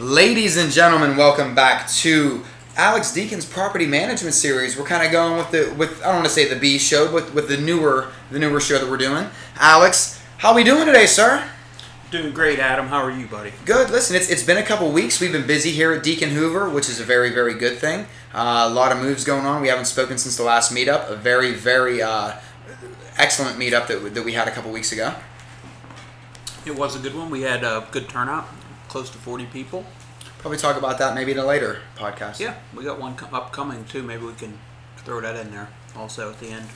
Ladies and gentlemen, welcome back to Alex Deacon's property management series. We're kind of going with the with I don't want to say the B show, but with the newer the newer show that we're doing. Alex, how are we doing today, sir? Doing great, Adam. How are you, buddy? Good. Listen, it's, it's been a couple weeks. We've been busy here at Deacon Hoover, which is a very, very good thing. Uh, a lot of moves going on. We haven't spoken since the last meetup. A very, very uh, excellent meetup that, that we had a couple weeks ago. It was a good one. We had a good turnout, close to 40 people. Probably talk about that maybe in a later podcast. Yeah, we got one upcoming too. Maybe we can throw that in there also at the end.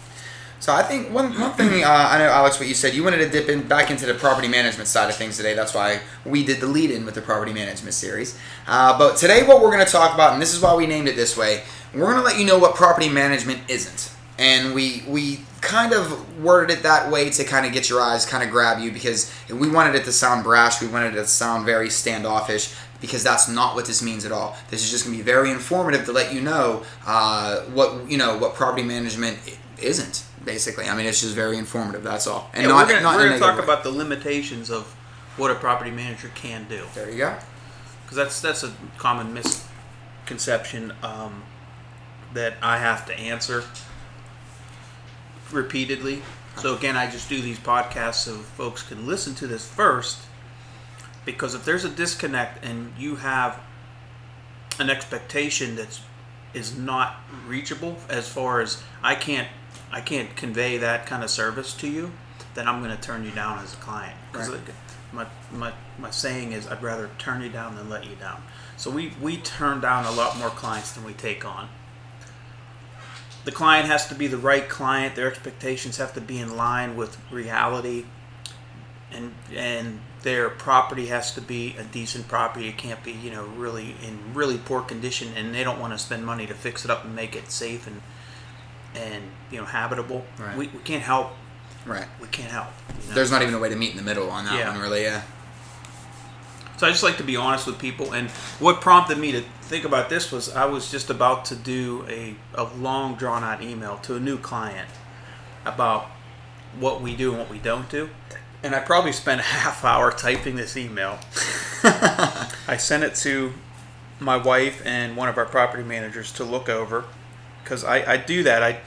So I think one, one thing uh, I know, Alex, what you said, you wanted to dip in back into the property management side of things today. That's why we did the lead in with the property management series. Uh, but today, what we're going to talk about, and this is why we named it this way, we're going to let you know what property management isn't. And we we kind of worded it that way to kind of get your eyes, kind of grab you, because we wanted it to sound brash. We wanted it to sound very standoffish because that's not what this means at all. This is just going to be very informative to let you know uh, what you know what property management isn't. Basically, I mean, it's just very informative. That's all, and yeah, not, we're going to talk way. about the limitations of what a property manager can do. There you go. Because that's that's a common misconception um, that I have to answer repeatedly. So again, I just do these podcasts so folks can listen to this first because if there's a disconnect and you have an expectation that's is not reachable as far as I can't I can't convey that kind of service to you, then I'm going to turn you down as a client. Because right. my, my, my saying is I'd rather turn you down than let you down. So we, we turn down a lot more clients than we take on. The client has to be the right client. Their expectations have to be in line with reality, and and their property has to be a decent property. It can't be you know really in really poor condition, and they don't want to spend money to fix it up and make it safe and and you know habitable. Right. We, we can't help. Right. We can't help. You know? There's not even a way to meet in the middle on that yeah. one, really. Yeah. So I just like to be honest with people, and what prompted me to think about this was I was just about to do a, a long drawn out email to a new client about what we do and what we don't do. And I probably spent a half hour typing this email. I sent it to my wife and one of our property managers to look over because I, I do that. I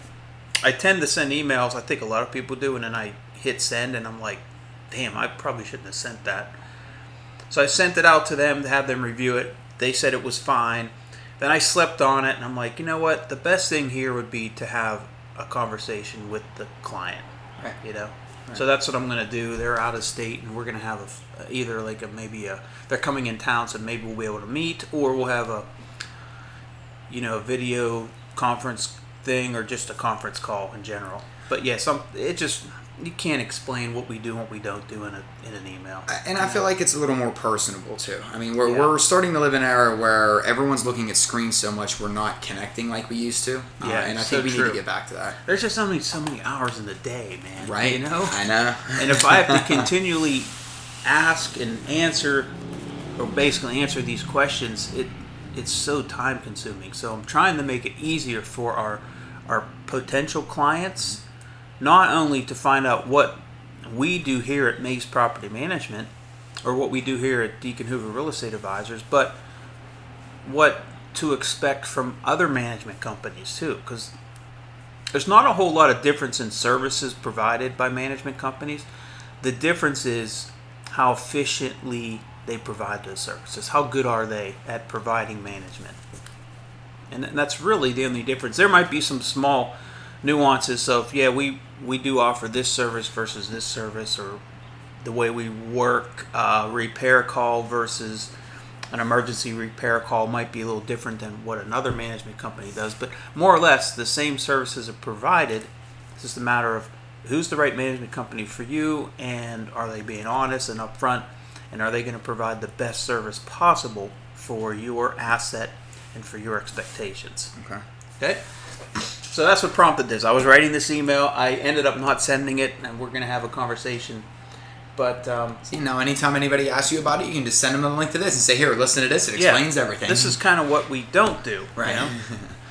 I tend to send emails. I think a lot of people do, and then I hit send, and I'm like, damn, I probably shouldn't have sent that. So I sent it out to them to have them review it. They said it was fine. Then I slept on it, and I'm like, you know what? The best thing here would be to have a conversation with the client. Right. You know. Right. So that's what I'm gonna do. They're out of state, and we're gonna have a, either like a maybe a they're coming in town, so maybe we'll be able to meet, or we'll have a you know a video conference thing or just a conference call in general. But yeah, some it just you can't explain what we do and what we don't do in a in an email. And I feel like it's a little more personable too. I mean, we're, yeah. we're starting to live in an era where everyone's looking at screens so much we're not connecting like we used to. Uh, yeah, uh, and I so think we true. need to get back to that. There's just only so many hours in the day, man. Right. You know. I know. and if I have to continually ask and answer, or basically answer these questions, it it's so time consuming. So I'm trying to make it easier for our our potential clients not only to find out what we do here at Mace Property Management or what we do here at Deacon Hoover Real Estate Advisors, but what to expect from other management companies too because there's not a whole lot of difference in services provided by management companies. The difference is how efficiently they provide those services. How good are they at providing management? And that's really the only difference. There might be some small nuances of yeah, we we do offer this service versus this service, or the way we work, uh, repair call versus an emergency repair call might be a little different than what another management company does. But more or less, the same services are provided. It's just a matter of who's the right management company for you, and are they being honest and upfront and are they going to provide the best service possible for your asset and for your expectations? Okay. Okay. So that's what prompted this. I was writing this email. I ended up not sending it, and we're going to have a conversation. But um, see, now anytime anybody asks you about it, you can just send them a link to this and say, "Here, listen to this. It explains yeah, everything." This is kind of what we don't do, right? You know?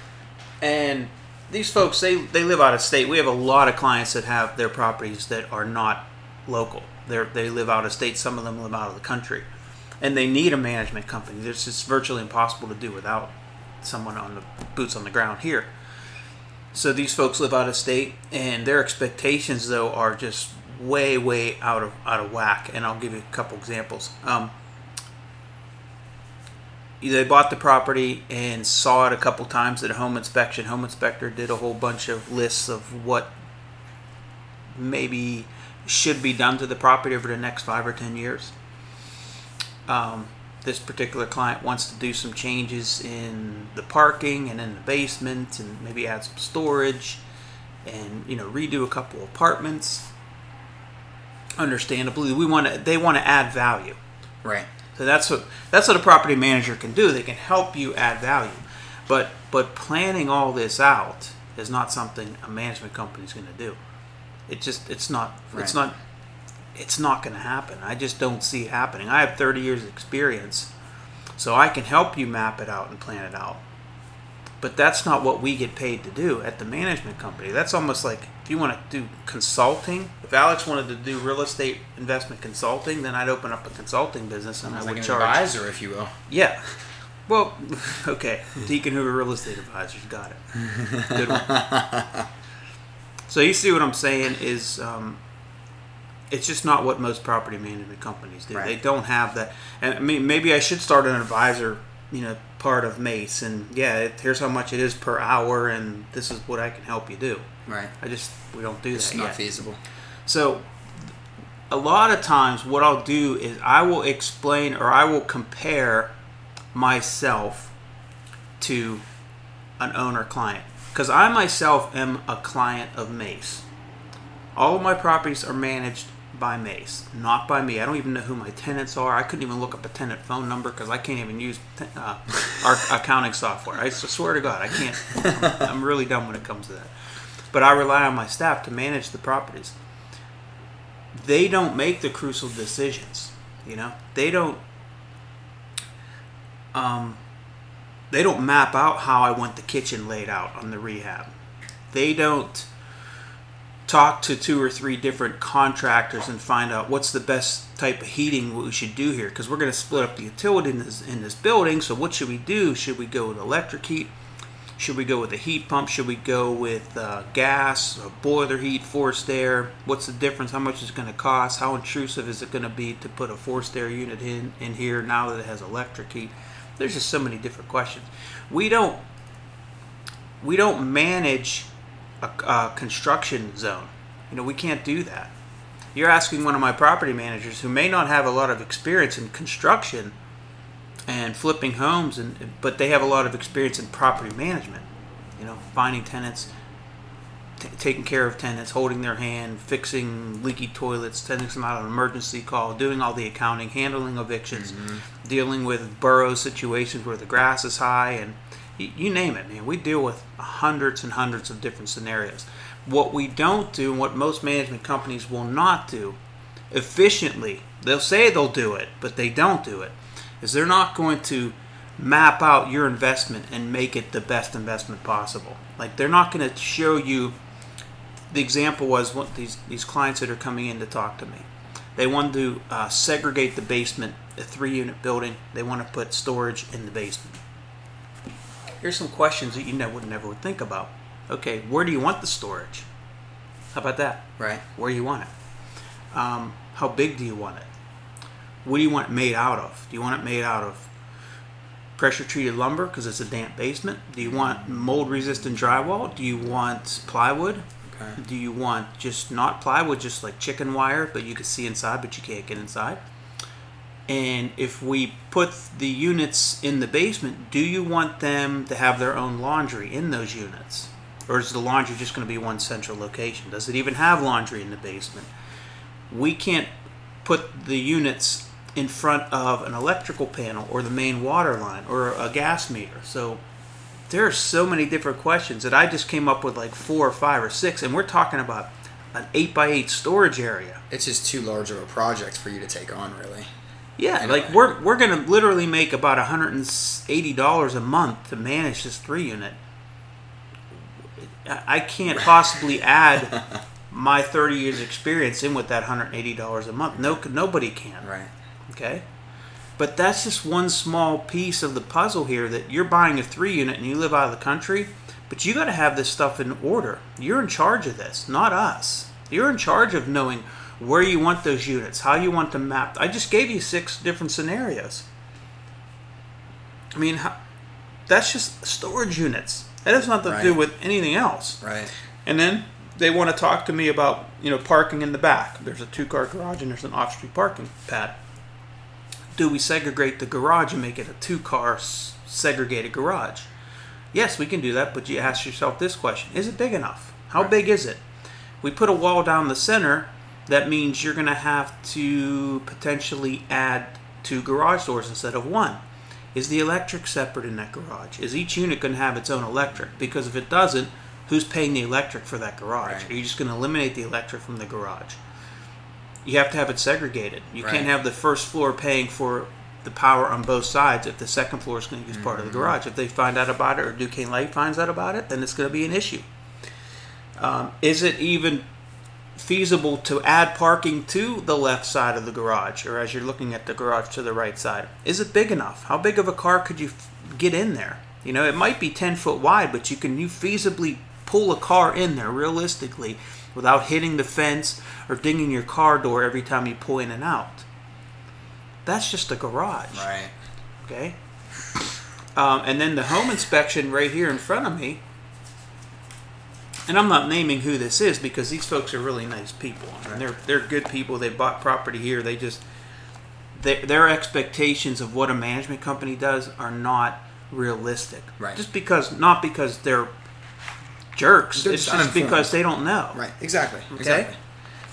and these folks, they they live out of state. We have a lot of clients that have their properties that are not local they they live out of state. Some of them live out of the country. and they need a management company. It's just virtually impossible to do without someone on the boots on the ground here. So these folks live out of state, and their expectations though are just way, way out of out of whack. And I'll give you a couple examples. Um, they bought the property and saw it a couple times at a home inspection. Home inspector did a whole bunch of lists of what maybe should be done to the property over the next five or ten years. Um, this particular client wants to do some changes in the parking and in the basement and maybe add some storage and you know redo a couple apartments. Understandably we want to they want to add value. Right. so that's what that's what a property manager can do. They can help you add value. But but planning all this out is not something a management company is going to do. It just it's not it's not it's not going to happen. I just don't see it happening. I have 30 years experience, so I can help you map it out and plan it out. But that's not what we get paid to do at the management company. That's almost like if you want to do consulting. If Alex wanted to do real estate investment consulting, then I'd open up a consulting business and I would Like an charge. advisor, if you will. Yeah. Well, okay. Deacon Hoover Real Estate Advisors got it. Good one. So you see what I'm saying is um, it's just not what most property management companies do. Right. They don't have that. And I mean, maybe I should start an advisor, you know, part of Mace. And yeah, it, here's how much it is per hour, and this is what I can help you do. Right. I just we don't do It's that It's not yet. feasible. So, a lot of times, what I'll do is I will explain or I will compare myself to an owner client because I myself am a client of Mace. All of my properties are managed by Mace, not by me. I don't even know who my tenants are. I couldn't even look up a tenant phone number because I can't even use te- uh, our accounting software. I swear to God, I can't. I'm, I'm really dumb when it comes to that. But I rely on my staff to manage the properties they don't make the crucial decisions. You know, they don't. Um, they don't map out how I want the kitchen laid out on the rehab. They don't talk to two or three different contractors and find out what's the best type of heating we should do here because we're going to split up the utility in this in this building. So what should we do? Should we go with electric heat? Should we go with a heat pump? Should we go with uh, gas, boiler heat, forced air? What's the difference? How much is it going to cost? How intrusive is it going to be to put a forced air unit in, in here now that it has electric heat? There's just so many different questions. We don't we don't manage a, a construction zone. You know, we can't do that. You're asking one of my property managers who may not have a lot of experience in construction and flipping homes and but they have a lot of experience in property management you know finding tenants t- taking care of tenants holding their hand fixing leaky toilets sending them out on an emergency call doing all the accounting handling evictions mm-hmm. dealing with borough situations where the grass is high and you name it man we deal with hundreds and hundreds of different scenarios what we don't do and what most management companies will not do efficiently they'll say they'll do it but they don't do it is they're not going to map out your investment and make it the best investment possible. Like they're not going to show you. The example was what these these clients that are coming in to talk to me. They want to uh, segregate the basement, a three-unit building. They want to put storage in the basement. Here's some questions that you never would never would think about. Okay, where do you want the storage? How about that? Right. Where do you want it? Um, how big do you want it? What do you want it made out of? Do you want it made out of pressure treated lumber because it's a damp basement? Do you want mold resistant drywall? Do you want plywood? Okay. Do you want just not plywood, just like chicken wire, but you can see inside, but you can't get inside? And if we put the units in the basement, do you want them to have their own laundry in those units? Or is the laundry just going to be one central location? Does it even have laundry in the basement? We can't put the units in front of an electrical panel or the main water line or a gas meter. So there are so many different questions that I just came up with like four or five or six, and we're talking about an eight by eight storage area. It's just too large of a project for you to take on, really. Yeah, like we're we're gonna literally make about hundred and eighty dollars a month to manage this three unit. I can't possibly add my thirty years experience in with that hundred and eighty dollars a month. No, nobody can. Right. Okay, But that's just one small piece of the puzzle here that you're buying a three unit and you live out of the country, but you got to have this stuff in order. You're in charge of this, not us. You're in charge of knowing where you want those units, how you want them mapped. I just gave you six different scenarios. I mean, how, that's just storage units. That has nothing to do with anything else. Right. And then they want to talk to me about, you know, parking in the back. There's a two car garage and there's an off street parking pad. Do we segregate the garage and make it a two car segregated garage? Yes, we can do that, but you ask yourself this question Is it big enough? How Right. big is it? We put a wall down the center, that means you're going to have to potentially add two garage doors instead of one. Is the electric separate in that garage? Is each unit going to have its own electric? Because if it doesn't, who's paying the electric for that garage? Right. Are you just going to eliminate the electric from the garage? You have to have it segregated. You Right. can't have the first floor paying for the power on both sides if the second floor is going to use part of Mm-hmm. the garage. If they find out about it or Duquesne Light finds out about it, then it's going to be an issue. Um, is it even feasible to add parking to the left side of the garage or as you're looking at the garage to the right side is it big enough how big of a car could you f- get in there you know it might be 10 foot wide but you can you feasibly pull a car in there realistically without hitting the fence or dinging your car door every time you pull in and out that's just a garage Right. Okay. Um, and then the home inspection right here in front of me. And I'm not naming who this is because these folks are really nice people. I mean, they're they're good people. They bought property here. They just their their expectations of what a management company does are not realistic. Right. Just because not because they're jerks. They're it's just just because they don't know. Right. Exactly. Okay. Exactly.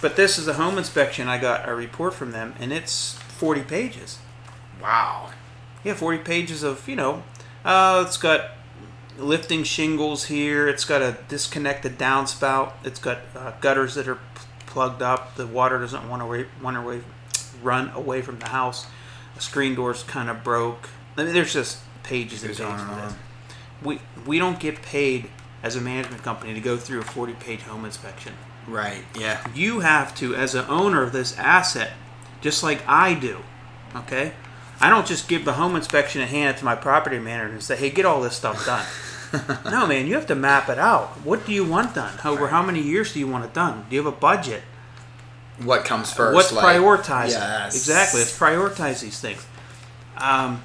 But this is a home inspection. I got a report from them, and it's 40 pages. Wow. Yeah, 40 pages of, you know, uh, it's got lifting shingles here. It's got a disconnected downspout. It's got uh, gutters that are p- plugged up. The water doesn't want to want away, run away from the house. The screen door's kind of broke. I mean, there's just pages and pages of this. We, we don't get paid as a management company to go through a 40 page home inspection. Right. Yeah. You have to, as an owner of this asset, just like I do, okay? I don't just give the home inspection and hand it to my property manager and say, hey, get all this stuff done. no, man, you have to map it out. What do you want done? Over how many years do you want it done? Do you have a budget? What comes first? What's like- prioritizing? Yes. Exactly. Let's prioritize these things. Um,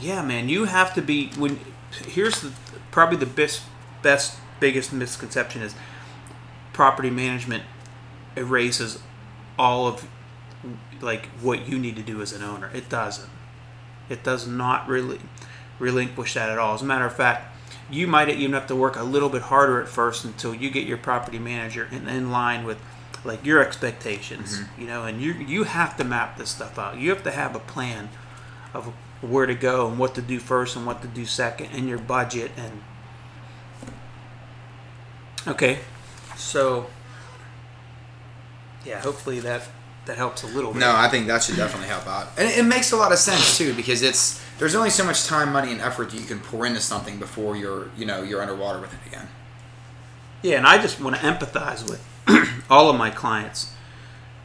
yeah, man, you have to be when. Here's the probably the best, best, biggest misconception is property management erases all of like what you need to do as an owner. It doesn't. It does not really relinquish that at all. As a matter of fact, you might even have to work a little bit harder at first until you get your property manager in, in line with like your expectations. Mm-hmm. You know, and you you have to map this stuff out. You have to have a plan of where to go and what to do first and what to do second and your budget and okay so yeah hopefully that that helps a little bit No, I think that should definitely help out, and it, it makes a lot of sense too because it's there's only so much time, money, and effort that you can pour into something before you're you know you're underwater with it again. Yeah, and I just want to empathize with all of my clients,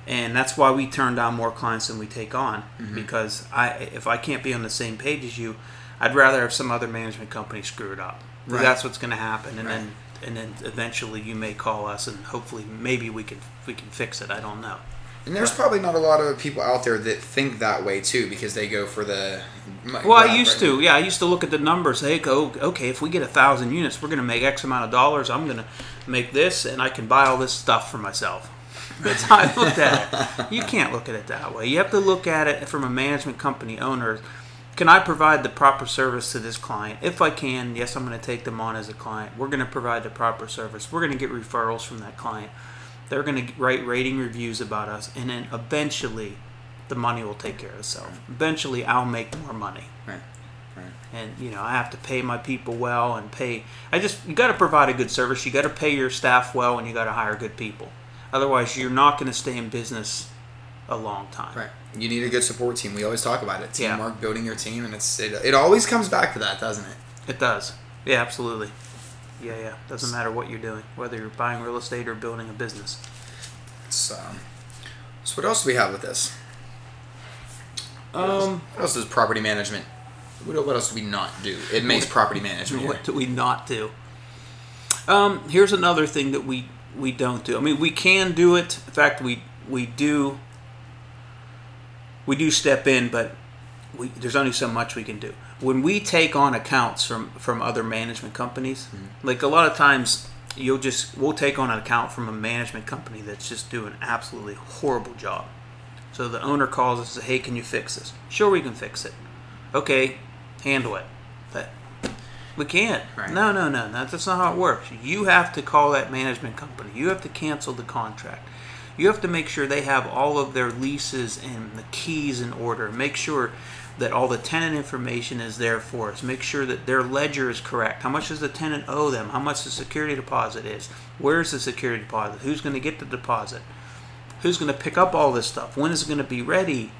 and that's why we turn down more clients than we take on. Mm-hmm. Because I, if I can't be on the same page as you, I'd rather have some other management company screw it up. Right. That's what's going to happen, and Right. then and then eventually you may call us, and hopefully maybe we can we can fix it. I don't know. And there's probably not a lot of people out there that think that way too because they go for the. Well, I used to. Yeah, I used to look at the numbers. Hey, go. Okay, if we get a thousand units, we're going to make X amount of dollars. I'm going to make this, and I can buy all this stuff for myself. That's how I looked at it. You can't look at it that way. You have to look at it from a management company owner. Can I provide the proper service to this client? If I can, yes, I'm going to take them on as a client. We're going to provide the proper service. We're going to get referrals from that client. They're going to write rating reviews about us, and then eventually, the money will take care of itself. Eventually, I'll make more money Right. Right. and you know I have to pay my people well and pay. I just you got to provide a good service. You got to pay your staff well, and you got to hire good people. Otherwise, you're not going to stay in business a long time. Right. You need a good support team. We always talk about it. Yeah. Teamwork, building your team, and it's it, it always comes back to that, doesn't it? It does. Yeah, absolutely. Yeah, yeah. Doesn't matter what you're doing, whether you're buying real estate or building a business. It's, um, so what else do we have with this? Um, What else does property management? What what else do we not do? It makes property management. what do we not do? Um, here's another thing that we we don't do. I mean, we can do it. In fact, we we do we do step in, but we, there's only so much we can do. When we take on accounts from from other management companies, mm-hmm. like a lot of times you'll just we'll take on an account from a management company that's just doing an absolutely horrible job. So the owner calls us and says, "Hey, can you fix this?" Sure, we can fix it. Okay, handle it. But we can't. Right. No, no, no, no. That's not how it works. You have to call that management company. You have to cancel the contract. You have to make sure they have all of their leases and the keys in order. Make sure that all the tenant information is there for us. Make sure that their ledger is correct. How much does the tenant owe them? How much the security deposit is? Where's the security deposit? Who's going to get the deposit? Who's going to pick up all this stuff? When is it going to be ready?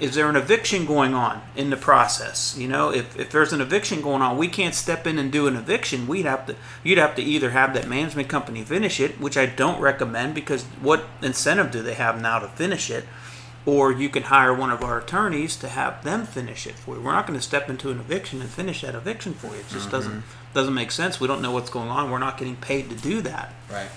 Is there an eviction going on in the process? You know, if, if there's an eviction going on, we can't step in and do an eviction. We'd have to you'd have to either have that management company finish it, which I don't recommend because what incentive do they have now to finish it? Or you can hire one of our attorneys to have them finish it for you. We're not going to step into an eviction and finish that eviction for you. It just doesn't mm-hmm. doesn't make sense. We don't know what's going on. We're not getting paid to do that. Right.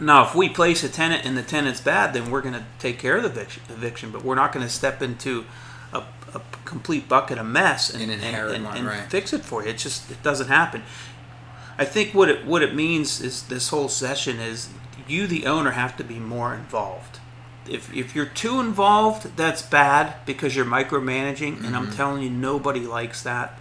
Now, if we place a tenant and the tenant's bad, then we're going to take care of the eviction, eviction but we're not going to step into a, a complete bucket of mess and, And and, one, and right. fix it for you. It just it doesn't happen. I think what it what it means is this whole session is you, the owner, have to be more involved. If, if you're too involved, that's bad because you're micromanaging, and I'm Mm-hmm. telling you, nobody likes that.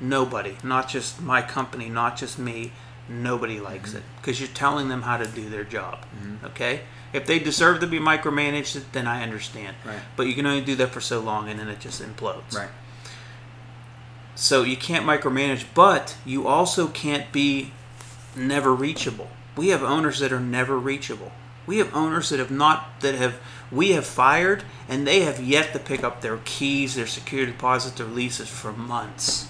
Nobody, not just my company, not just me. Nobody likes Mm-hmm. it because you're telling them how to do their job. Okay, if they deserve to be micromanaged, then I understand. Right. But you can only do that for so long, and then it just implodes. Right. So you can't micromanage, but you also can't be never reachable. We have owners that are never reachable. We have owners that have not that have we have fired and they have yet to pick up their keys, their security deposits, their leases for months.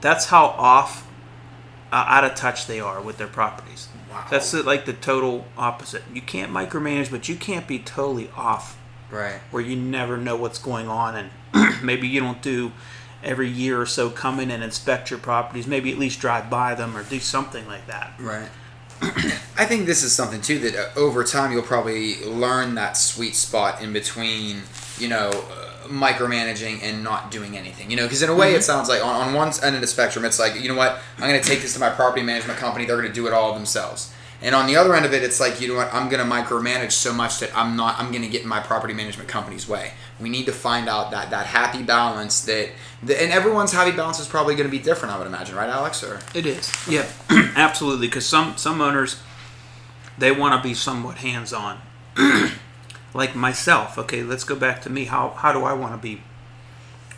That's how off uh, out of touch they are with their properties. Wow. That's like the total opposite. You can't micromanage, but you can't be totally off Right. where you never know what's going on and maybe you don't do every year or so come in and inspect your properties maybe at least drive by them or do something like that Right. I think this is something too that uh, over time you'll probably learn that sweet spot in between, you know, uh, micromanaging and not doing anything. You know, because in a way it sounds like on, on one end of the spectrum, it's like, you know what, I'm going to take this to my property management company. They're going to do it all themselves. And on the other end of it, it's like, you know what, I'm going to micromanage so much that I'm not, I'm going to get in my property management company's way. We need to find out that, that happy balance that, that, and everyone's happy balance is probably going to be different, I would imagine, right, Alex? Or? It is. Yeah absolutely because some some owners they want to be somewhat hands-on. Like myself okay let's go back to me. How how do i want to be?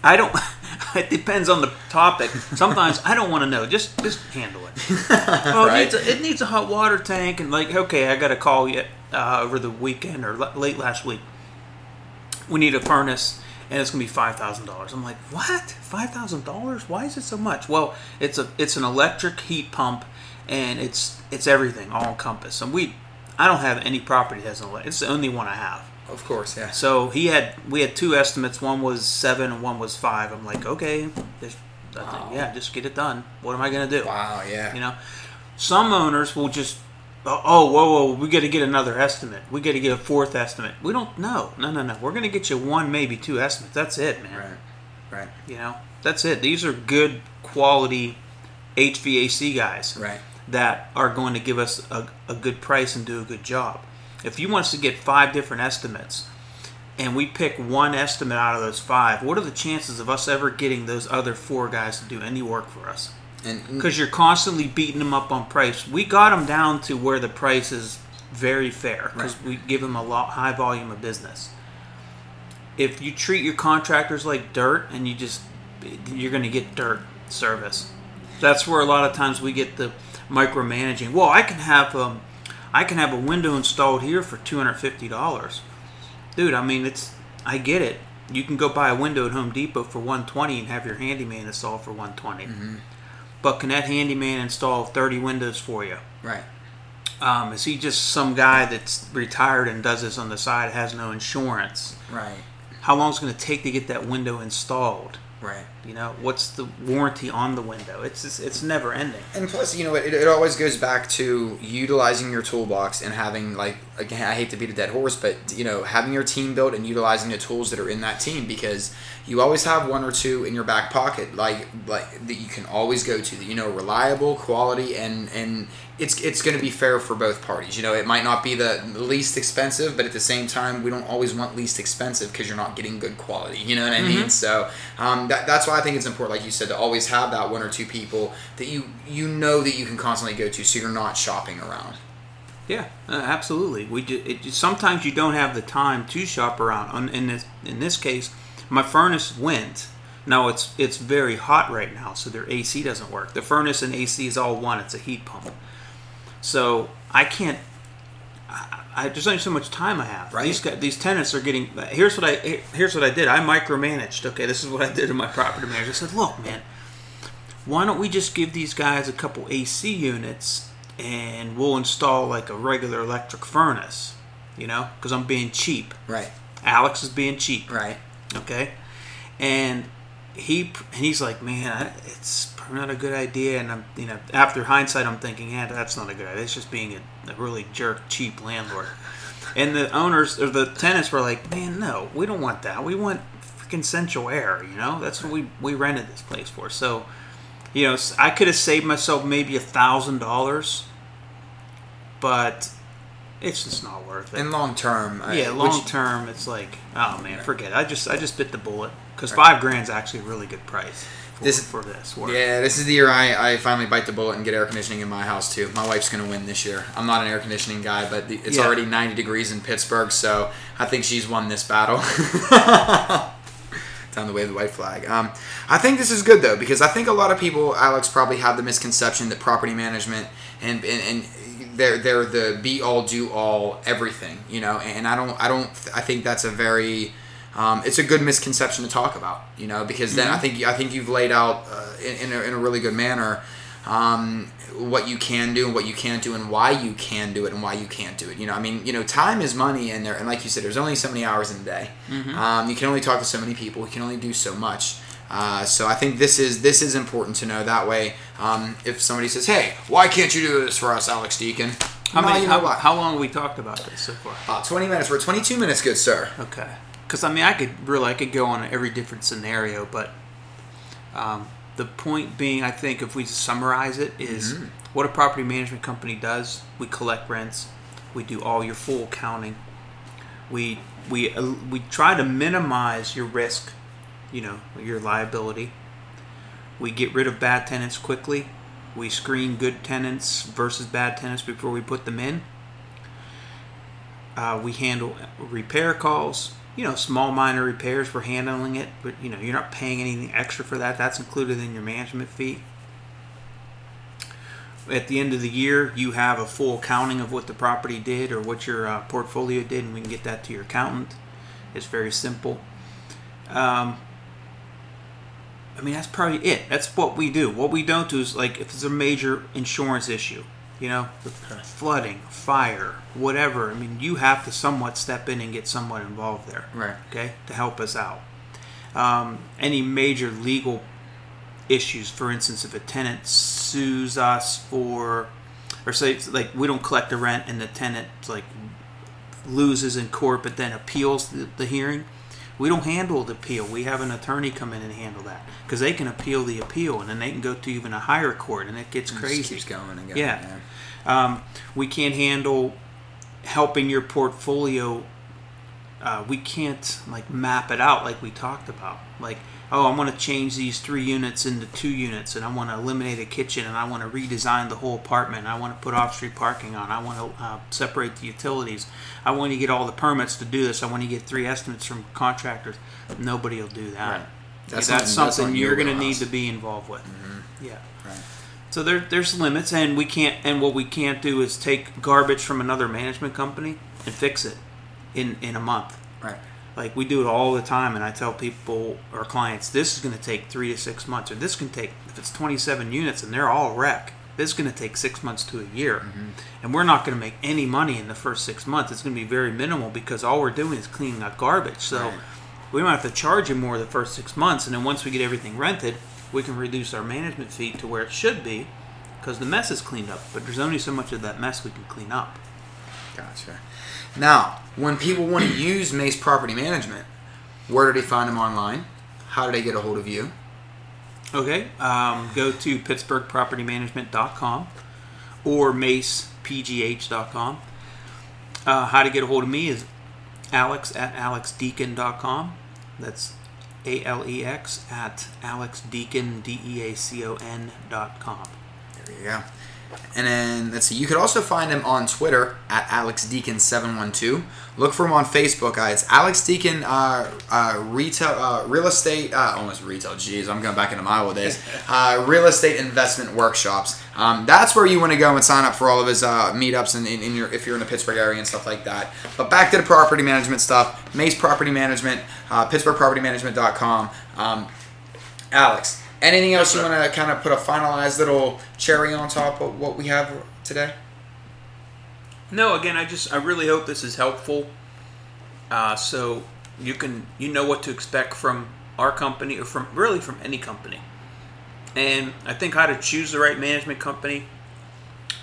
I don't it depends on the topic sometimes i don't want to know just just handle it well, Right. it, needs a, it needs a hot water tank, and like, okay, I got a call yet uh, over the weekend or l- late last week. We need a furnace, and it's gonna be five thousand dollars. I'm like, what? Five thousand dollars? Why is it so much? Well, it's a it's an electric heat pump, and it's it's everything all encompassed. And we, I don't have any property that has an electric. It's the only one I have. Of course, yeah. So he had we had two estimates. One was seven, and one was five. I'm like, okay, there's, I think, yeah, just get it done. What am I gonna do? Wow, yeah. You know, some owners will just, oh, oh, whoa, whoa, we got to get another estimate. We got to get a fourth estimate. We don't know. No, no, no. We're going to get you one, maybe two estimates. That's it, man. Right. Right. You know, that's it. These are good quality HVAC guys Right. that are going to give us a, a good price and do a good job. If you want us to get five different estimates and we pick one estimate out of those five, what are the chances of us ever getting those other four guys to do any work for us? Because you're constantly beating them up on price. We got them down to where the price is very fair because we give them a lot high volume of business. If you treat your contractors like dirt and you just you're going to get dirt service. That's where a lot of times we get the micromanaging. Well, I can have um, I can have a window installed here for two hundred fifty dollars, dude. I mean, it's I get it. You can go buy a window at Home Depot for one twenty and have your handyman install for one But can that handyman install thirty windows for you? right. Um, is he just some guy that's retired and does this on the side, has no insurance? Right. how long it's going to take to get that window installed. Right. You know, what's the warranty on the window? It's just, it's never ending. And plus, you know, it, it always goes back to utilizing your toolbox and having like again, I hate to beat a dead horse, but you know, having your team built and utilizing the tools that are in that team because you always have one or two in your back pocket, like like that you can always go to. That you know, reliable, quality, and and it's it's going to be fair for both parties. You know, it might not be the least expensive, but at the same time, we don't always want least expensive because you're not getting good quality. You know what I Mm-hmm. mean? So um, that, that's why I think it's important, like you said, to always have that one or two people that you you know that you can constantly go to, so you're not shopping around. Yeah, uh, absolutely. We do, it, sometimes you don't have the time to shop around. In this in this case, my furnace went. Now it's it's very hot right now, so their AC doesn't work. The furnace and AC is all one. It's a heat pump. So I can't. I, I, there's only so much time I have. Right. These guys, these tenants are getting. Here's what I here's what I did. I micromanaged. Okay, this is what I did to my property manager. I said, look, man, why don't we just give these guys a couple AC units and we'll install like a regular electric furnace, you know, because I'm being cheap. Right. Alex is being cheap. Right. Okay, and he and he's like, man, it's not a good idea. And I'm, you know, after hindsight, I'm thinking, yeah, that's not a good idea. It's just being a, a really jerk, cheap landlord. And the owners or the tenants were like, man, no, we don't want that. We want freaking central air. You know, that's what we we rented this place for. So, you know, I could have saved myself maybe a thousand dollars, but it's just not worth it. In long term. I- Yeah, which- long term, it's like, oh man, forget. It. I just I just bit the bullet because five grand's actually a really good price This- for this work. Yeah, this is the year I, I finally bite the bullet and get air conditioning in my house too. My wife's gonna win this year. I'm not an air conditioning guy, but the, it's Yeah. already 90 degrees in Pittsburgh, so I think she's won this battle. Time to wave the white flag. Um, I think this is good though because I think a lot of people, Alex, probably have the misconception that property management and and, and they're they're the be all do all everything, you know. And I don't I don't I think that's a very um, it's a good misconception to talk about, you know, because then I think I think you've laid out uh, in, in, a, in a really good manner um, what you can do and what you can't do and why you can do it and why you can't do it. You know, I mean, you know, time is money, and there and like you said, there's only so many hours in a day. Um, you can only talk to so many people. You can only do so much. Uh, so I think this is this is important to know. That way, um, if somebody says, "Hey, why can't you do this for us, Alex Deacon?" How "No, many? you know How, how long have we talked about this so far? About 20 minutes. We're at 22 minutes, good sir. Okay, because I mean, I could really I could go on every different scenario, but um, the point being, I think if we summarize it, is Mm-hmm. what a property management company does. We collect rents. We do all your full accounting. We we uh, we try to minimize your risk, you know, your liability. We get rid of bad tenants quickly. We screen good tenants versus bad tenants before we put them in. Uh, we handle repair calls. You know, small minor repairs. We're handling it, but you know, you're not paying anything extra for that. That's included in your management fee. At the end of the year, you have a full accounting of what the property did or what your uh, portfolio did, and we can get that to your accountant. It's very simple. Um, I mean, that's probably it. That's what we do. What we don't do is like if it's a major insurance issue, you know, flooding, fire, whatever. I mean, you have to somewhat step in and get somewhat involved there, Right. okay, to help us out. Um, any major legal issues, for instance, if a tenant sues us for, or say like we don't collect the rent and the tenant like loses in court but then appeals the, the hearing, we don't handle the appeal. We have an attorney come in and handle that because they can appeal the appeal and then they can go to even a higher court and it gets crazy. keeps going and going. Yeah. Um, we can't handle helping your portfolio. Uh, we can't like map it out like we talked about. Like, oh, I want to change these three units into two units, and I want to eliminate a kitchen, and I want to redesign the whole apartment. I want to put off-street parking on. I want to uh, separate the utilities. I want to get all the permits to do this. I want to get three estimates from contractors. Nobody will do that. Right. That's, That's that's something not you're going to need to be involved with. Yeah. Right. So there, there's limits, and we can't. And what we can't do is take garbage from another management company and fix it in in a month. Right. Like we do it all the time, and I tell people or clients, this is going to take three to six months, or this can take if it's 27 units and they're all wreck. This is going to take six months to a year, Mm-hmm. and we're not going to make any money in the first six months. It's going to be very minimal because all we're doing is cleaning up garbage. So Right. we don't have to charge you more the first six months, and then once we get everything rented, we can reduce our management fee to where it should be, because the mess is cleaned up. But there's only so much of that mess we can clean up. Gotcha. Now, when people want to use Mace Property Management, where do they find them online? How do they get a hold of you? Okay, um, go to pittsburghpropertymanagement.com or macepgh.com. Uh, how to get a hold of me is alex at alexdeacon.com. That's A L E X at alexdeacon, D E A C O N dot com. There you go. And then let's see. You could also find him on Twitter at Alex Deacon seven one two. Look for him on Facebook, guys. Alex Deacon, uh, uh, retail, uh, real estate, uh, almost retail. Jeez, I'm going back into my old days. Uh, real estate investment workshops. Um, that's where you want to go and sign up for all of his uh, meetups and in, in your if you're in the Pittsburgh area and stuff like that. But back to the property management stuff. Mace Property Management, uh, PittsburghPropertyManagement.com. Um, Alex, anything else you want to kind of put a finalized little cherry on top of what we have today? No, again, I just I really hope this is helpful. Uh, so you can you know what to expect from our company or from really from any company. And I think how to choose the right management company.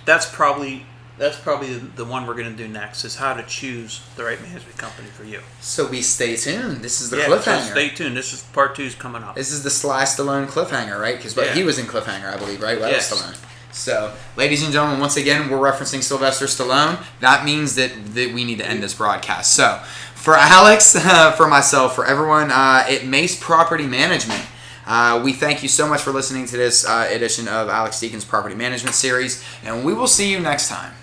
That's probably that's probably the, one we're going to do next is how to choose the right management company for you. So we stay tuned. This is the yeah, so cliffhanger. stay tuned. This is part two is coming up. This is the Sly Stallone cliffhanger, right? Because Yeah. he was in cliffhanger, I believe, right? Well, Yes. Stallone. So, ladies and gentlemen, once again, we're referencing Sylvester Stallone. That means that, that we need to end this broadcast. So, for Alex, uh, for myself, for everyone uh, at Mace Property Management, uh, we thank you so much for listening to this uh, edition of Alex Deacon's Property Management Series, and we will see you next time.